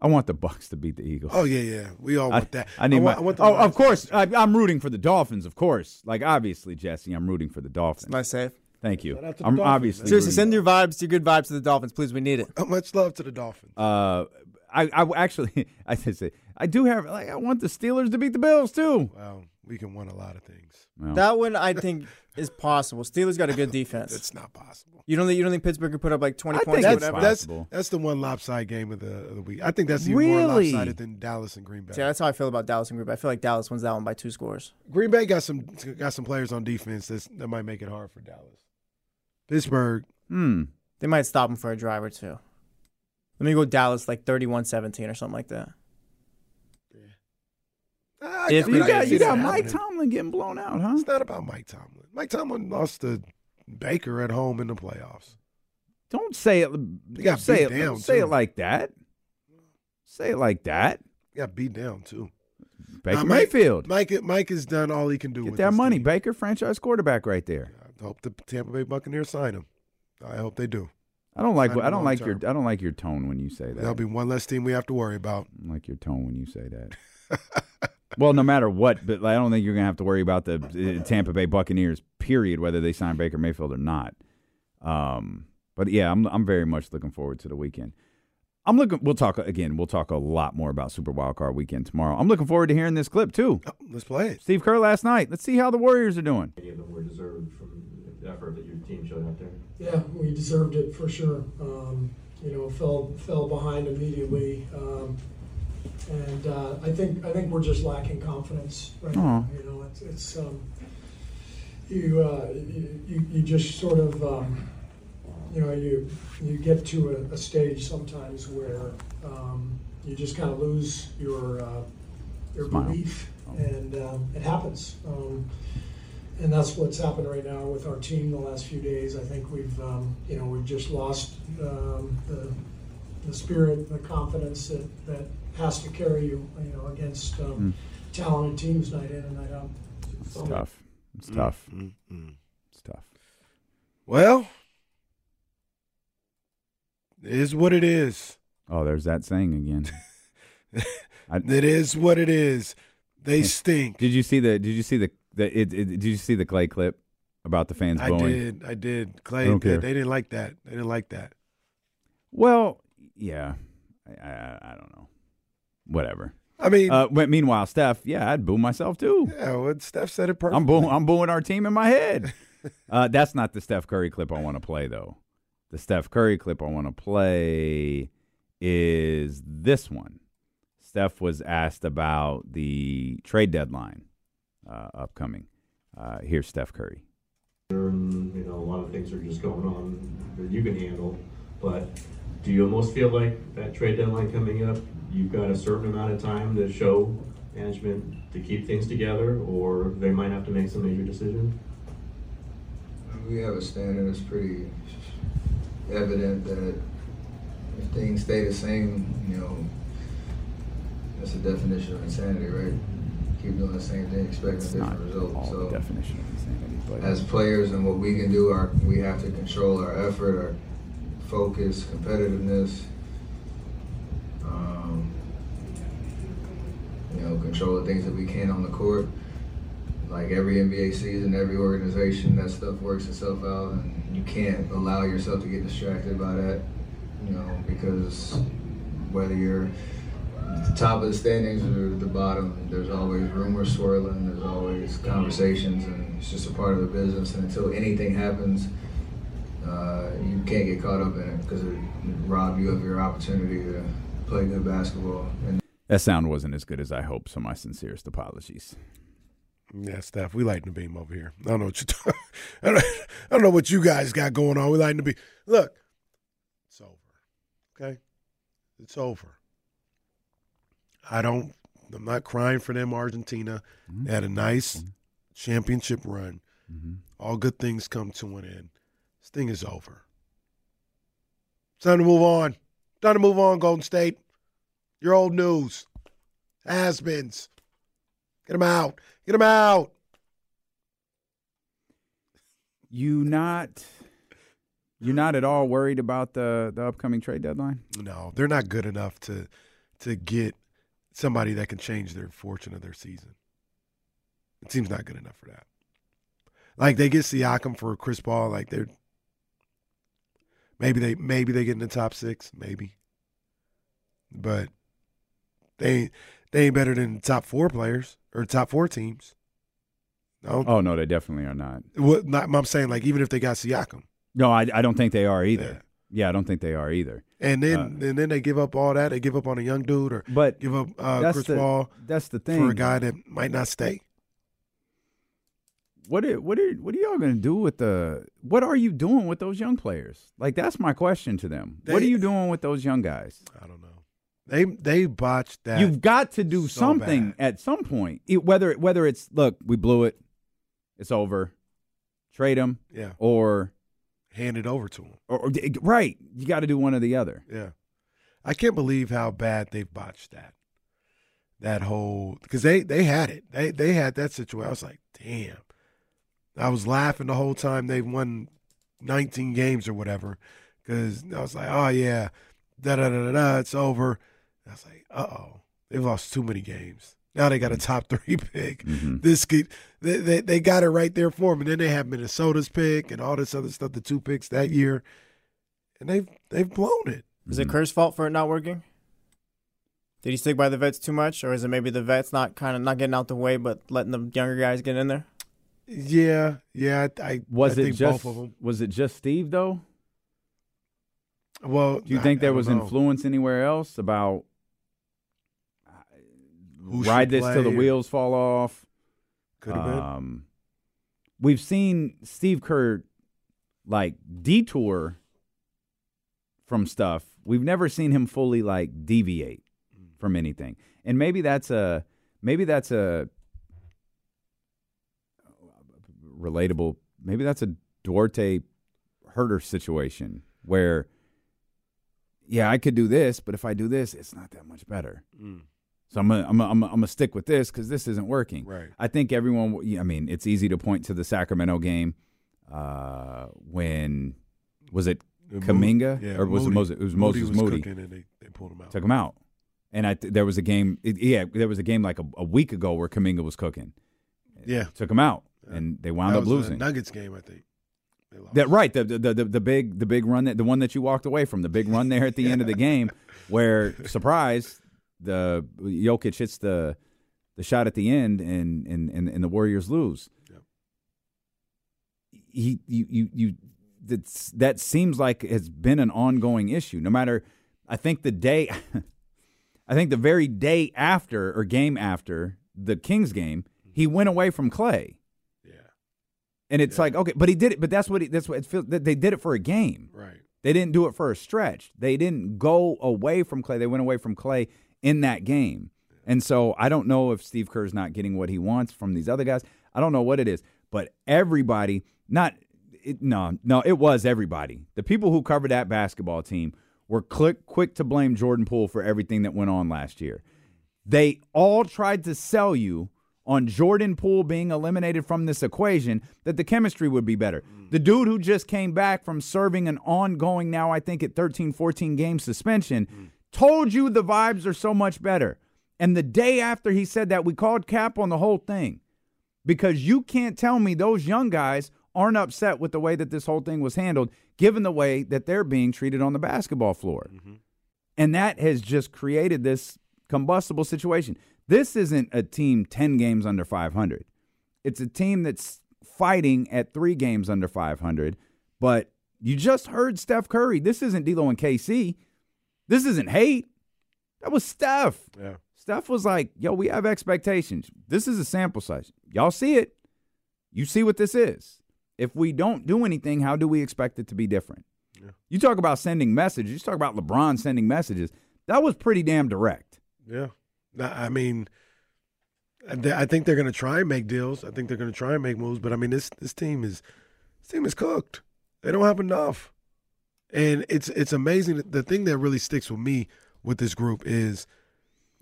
D: I want the Bucs to beat the Eagles.
B: Oh yeah, yeah. We all
D: I,
B: want that.
D: I need
B: want,
D: my.
B: I want the
D: oh,
B: Lions
D: of course. I, I'm rooting for the Dolphins. Of course. Like obviously, Jesse, I'm rooting for the Dolphins.
F: Nice save.
D: Thank you.
B: Shout out to
D: I'm
B: Dolphins,
D: obviously
F: Seriously,
D: rooting-
F: send your vibes, your good vibes to the Dolphins, please. We need it.
B: Much love to the Dolphins.
D: Uh, I, I actually, I should say, I do have like I want the Steelers to beat the Bills too.
B: Well, we can win a lot of things.
D: Well,
F: That one I think is possible. Steelers got a good defense.
B: It's not possible.
F: You don't think you don't think Pittsburgh could put up like twenty
D: I
F: points
D: think
F: or
D: it's
F: whatever?
D: fine.
B: That's
D: possible.
B: that's the one lopsided game of the of the week. I think that's even more
D: Really?
B: lopsided than Dallas and Green Bay.
F: Yeah, that's how I feel about Dallas and Green Bay. I feel like Dallas wins that one by two scores.
B: Green Bay got some got some players on defense that's, that might make it hard for Dallas. Pittsburgh,
D: hmm.
F: They might stop them for a drive or two. Let me go Dallas like 31-17 or something like that.
B: Ah, I
F: If
D: You got you got Mike. Tomlin getting blown out, huh?
B: It's not about Mike Tomlin. Mike Tomlin lost to Baker at home in the playoffs.
D: Don't say it.
B: They got
D: say
B: beat
D: it.
B: down,
D: say
B: too.
D: it like that. Say it like that.
B: Got beat down too.
D: Baker
B: Mike,
D: Mayfield.
B: Mike, Mike has done all he can do.
D: Get
B: with
D: that money.
B: team.
D: Baker, franchise quarterback, right there.
B: I hope the Tampa Bay Buccaneers sign him. I hope they do.
D: I don't like. I don't like
B: long-term.
D: your. I don't like your tone when you say that.
B: That'll be one less team we have to worry about.
D: I don't like your tone when you say that. well, no matter what, but I don't think you're gonna have to worry about the uh, Tampa Bay Buccaneers. Period. Whether they sign Baker Mayfield or not. Um, but yeah, I'm. I'm very much looking forward to the weekend. I'm looking. We'll talk again. We'll talk a lot more about Super Wildcard Weekend tomorrow. I'm looking forward to hearing this clip too.
B: Oh, let's play it.
D: Steve Kerr last night. Let's see how the Warriors are doing.
J: Any of them were deserved from the effort that your team showed out there.
K: Yeah, we deserved it for sure. Um, you know, fell fell behind immediately, um, and uh, I think I think we're just lacking confidence right now. You know, it's, it's um, you, uh, you you just sort of um, you know you you get to a, a stage sometimes where um, you just kind of lose your uh, your
D: Smile.
K: belief, and um, it happens. Um, and that's what's happened right now with our team the last few days. I think we've, um, you know, we've just lost um, the, the spirit, the confidence that, that has to carry you, you know, against um, hmm. talented teams night in and night out.
D: It's tough. It's mm, tough.
B: Mm-mm.
D: It's tough.
B: Well, it is what it is.
D: Oh, there's that saying again. I-
B: It is what it is. They stink.
D: Did you see the? Did you see the? the it, it, did you see the Clay clip about the fans
B: I
D: booing?
B: did. I did. Clay,
D: I don't
B: they,
D: care.
B: they didn't like that. They didn't like that.
D: Well, yeah. I, I, I don't know. Whatever.
B: I mean,
D: Uh, but meanwhile, Steph, yeah, I'd boo myself too.
B: yeah, what Steph said it perfectly.
D: I'm booing. I'm booing our team in my head. uh, that's not the Steph Curry clip I want to play though. The Steph Curry clip I want to play is this one. Steph was asked about the trade deadline uh, upcoming. Uh, here's Steph Curry.
J: And, you know, a lot of things are just going on that you can handle. But do you almost feel like that trade deadline coming up, you've got a certain amount of time to show management to keep things together, or they might have to make some major decision?
L: We have a standard that's pretty evident that if things stay the same, you know, that's the definition of insanity, right? Keep doing the same thing, expecting a different result. So
D: definition of insanity, but
L: as players and what we can do, our we have to control our effort, our focus, competitiveness. Um, you know, control the things that we can on the court. Like every NBA season, every organization, that stuff works itself out, and you can't allow yourself to get distracted by that. You know, because whether you're the top of the standings or the bottom, there's always rumors swirling, there's always conversations, and it's just a part of the business. And until anything happens, uh, you can't get caught up in it because it rob you of your opportunity to play good basketball. And
D: that sound wasn't as good as I hoped. So my sincerest apologies.
B: Yeah, Steph, we lighting the beam over here. I don't know what you. Talk, I, don't, I don't know what you guys got going on. We lighting the beam. Look, it's over. Okay, it's over. I don't. I'm not crying for them. Argentina they had a nice championship run. All good things come to an end. Thing is over. It's time to move on. Time to move on, Golden State. Your old news. Has-beens. Get them out. Get them out.
D: You not you're not at all worried about the the upcoming trade deadline?
B: No, they're not good enough to to get somebody that can change their fortune of their season. It seems not good enough for that. Like they get Siakam for Chris Paul, like they're maybe they maybe they get in the top six, maybe. But they ain't they ain't better than top four players or top four teams. No,
D: Oh no, they definitely are not.
B: what, not, I'm saying like even if they got Siakam,
D: No, I, I don't think they are either. Yeah. I don't think they are either.
B: and then
D: Uh,
B: and then they give up all that, they give up on a young dude or
D: But
B: give up uh, Chris
D: the-
B: Paul
D: that's the thing
B: for a guy that might not stay.
D: What are, what are what are y'all gonna do with the? What are you doing with those young players? Like that's my question to them. what are you doing with those young guys?
B: I don't know. They they botched that.
D: You've got to do
B: so
D: something
B: bad.
D: at some point. It- whether whether it's look, we blew it, it's over, trade them,
B: Yeah.
D: or
B: hand it over to them.
D: or, or right. You got to do one or the other.
B: Yeah, I can't believe how bad they've botched that. That whole because they they had it. They they had that situation. I was like, damn. I was laughing the whole time they won 19 games or whatever because I was like, oh yeah, da da da da da, it's over. I was like, uh oh, they've lost too many games. Now they got a top three pick. This could, they, they they got it right there for them. And then they have Minnesota's pick and all this other stuff, the two picks that year, and they've they've blown it.
F: Is it Kerr's fault for it not working? Did he stick by the vets too much, or is it maybe the vets not kind of not getting out the way, but letting the younger guys get in there?
B: Yeah, yeah. I, I
D: Was
B: I
D: it
B: think
D: just
B: both of them.
D: was it just Steve though?
B: Well,
D: Do you think
B: I
D: there
B: don't
D: was
B: know.
D: influence anywhere else about
B: Who
D: ride this till the wheels fall off?
B: Could have been.
D: Um, we've seen Steve Kerr like detour from stuff. We've never seen him fully like deviate from anything. And maybe that's a maybe that's a relatable maybe that's a Duarte Huerter situation where yeah, I could do this, but if I do this, it's not that much better.
B: Mm.
D: So I'm gonna, I'm gonna, I'm gonna, I'm gonna stick with this because this isn't working.
B: Right.
D: I think everyone. I mean, it's easy to point to the Sacramento game uh, when was it
B: Kuminga yeah,
D: or was
B: Moody.
D: it Moses? It was
B: Moody
D: Moses
B: was
D: Moody.
B: and they- they pulled him out.
D: Took him out. And I th- there was a game. It, yeah, there was a game like a, a week ago where Kuminga was cooking.
B: Yeah.
D: took him out, and they wound
B: That
D: up losing.
B: Nuggets game, I think.
D: That right, the, the the the big the big run that the one that you walked away from, the big run there at the end of the game, where surprise, the Jokic hits the the shot at the end, and and and, and the Warriors lose. He you you you that's that seems like has been an ongoing issue. No matter, I think the day, I think the very day after or game after the Kings game, he went away from Clay. And it's like okay, but he did it. But that's what he, that's what it feels. that They did it for a game.
B: Right.
D: They didn't do it for a stretch. They didn't go away from Clay. They went away from Clay in that game. And so I don't know if Steve Kerr's not getting what he wants from these other guys. I don't know what it is, but everybody, not it, no, no, it was everybody. The people who covered that basketball team were quick quick to blame Jordan Poole for everything that went on last year. They all tried to sell you on Jordan Poole being eliminated from this equation that the chemistry would be better. Mm. The dude who just came back from serving an ongoing now I think at 13 14 game suspension mm. told you the vibes are so much better. And the day after he said that we called cap on the whole thing because you can't tell me those young guys aren't upset with the way that this whole thing was handled given the way that they're being treated on the basketball floor. Mm-hmm. And that has just created this combustible situation. This isn't a team 10 games under 500. It's a team that's fighting at three games under 500. But you just heard Steph Curry. This isn't D'Lo and KC. This isn't hate. That was Steph.
B: Yeah.
D: Steph was like, yo, we have expectations. This is a sample size. Y'all see it. You see what this is. If we don't do anything, how do we expect it to be different? You talk about sending messages. You talk about LeBron sending messages. That was pretty damn direct.
B: Yeah. I mean, I I think they're going to try and make deals. I think they're going to try and make moves. But I mean, this this team is this team is cooked. They don't have enough, and it's it's amazing. The thing that really sticks with me with this group is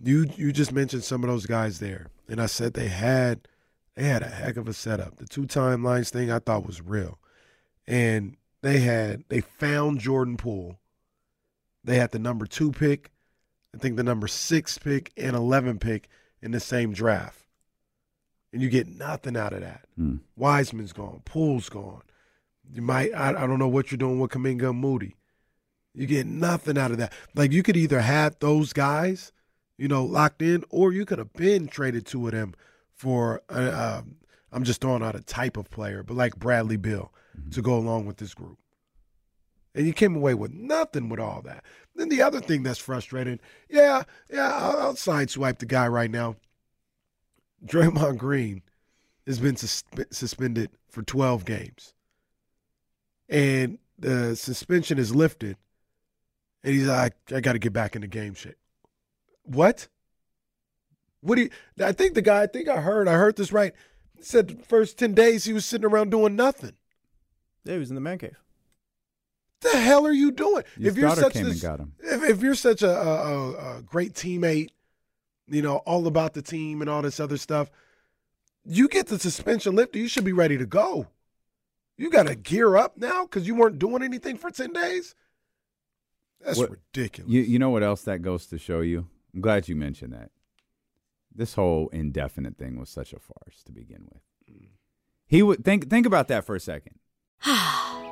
B: you you just mentioned some of those guys there, and I said they had they had a heck of a setup. The two timelines thing I thought was real, and they had they found Jordan Poole. They had the number two pick. I think the number six pick and 11 pick in the same draft. And you get nothing out of that.
D: Hmm.
B: Wiseman's gone. Poole's gone. You might, I, I don't know what you're doing with Kuminga and Moody. You get nothing out of that. Like you could either have those guys, you know, locked in, or you could have been traded two of them for, uh, um, I'm just throwing out a type of player, but like Bradley Beal to go along with this group. And you came away with nothing with all that. Then the other thing that's frustrating, yeah, yeah, I'll, sideswipe the guy right now. Draymond Green has been sus- suspended for 12 games. And the suspension is lifted. And he's like, I got to get back in the game shape. What? What do you, I think the guy, I think I heard, I heard this right. Said the first 10 days he was sitting around doing nothing.
F: Yeah, he was in the man cave.
B: The hell are you doing?
D: His
B: if you're such
D: came and
B: this,
D: got him.
B: If, if you're such a, a, a, a great teammate, you know, all about the team and all this other stuff, you get the suspension lifted, you should be ready to go. You got to gear up now because you weren't doing anything for 10 days? That's
D: What-
B: ridiculous.
D: You you know what else that goes to show you? I'm glad you mentioned that. This whole indefinite thing was such a farce to begin with. Mm. He would think think about that for a second.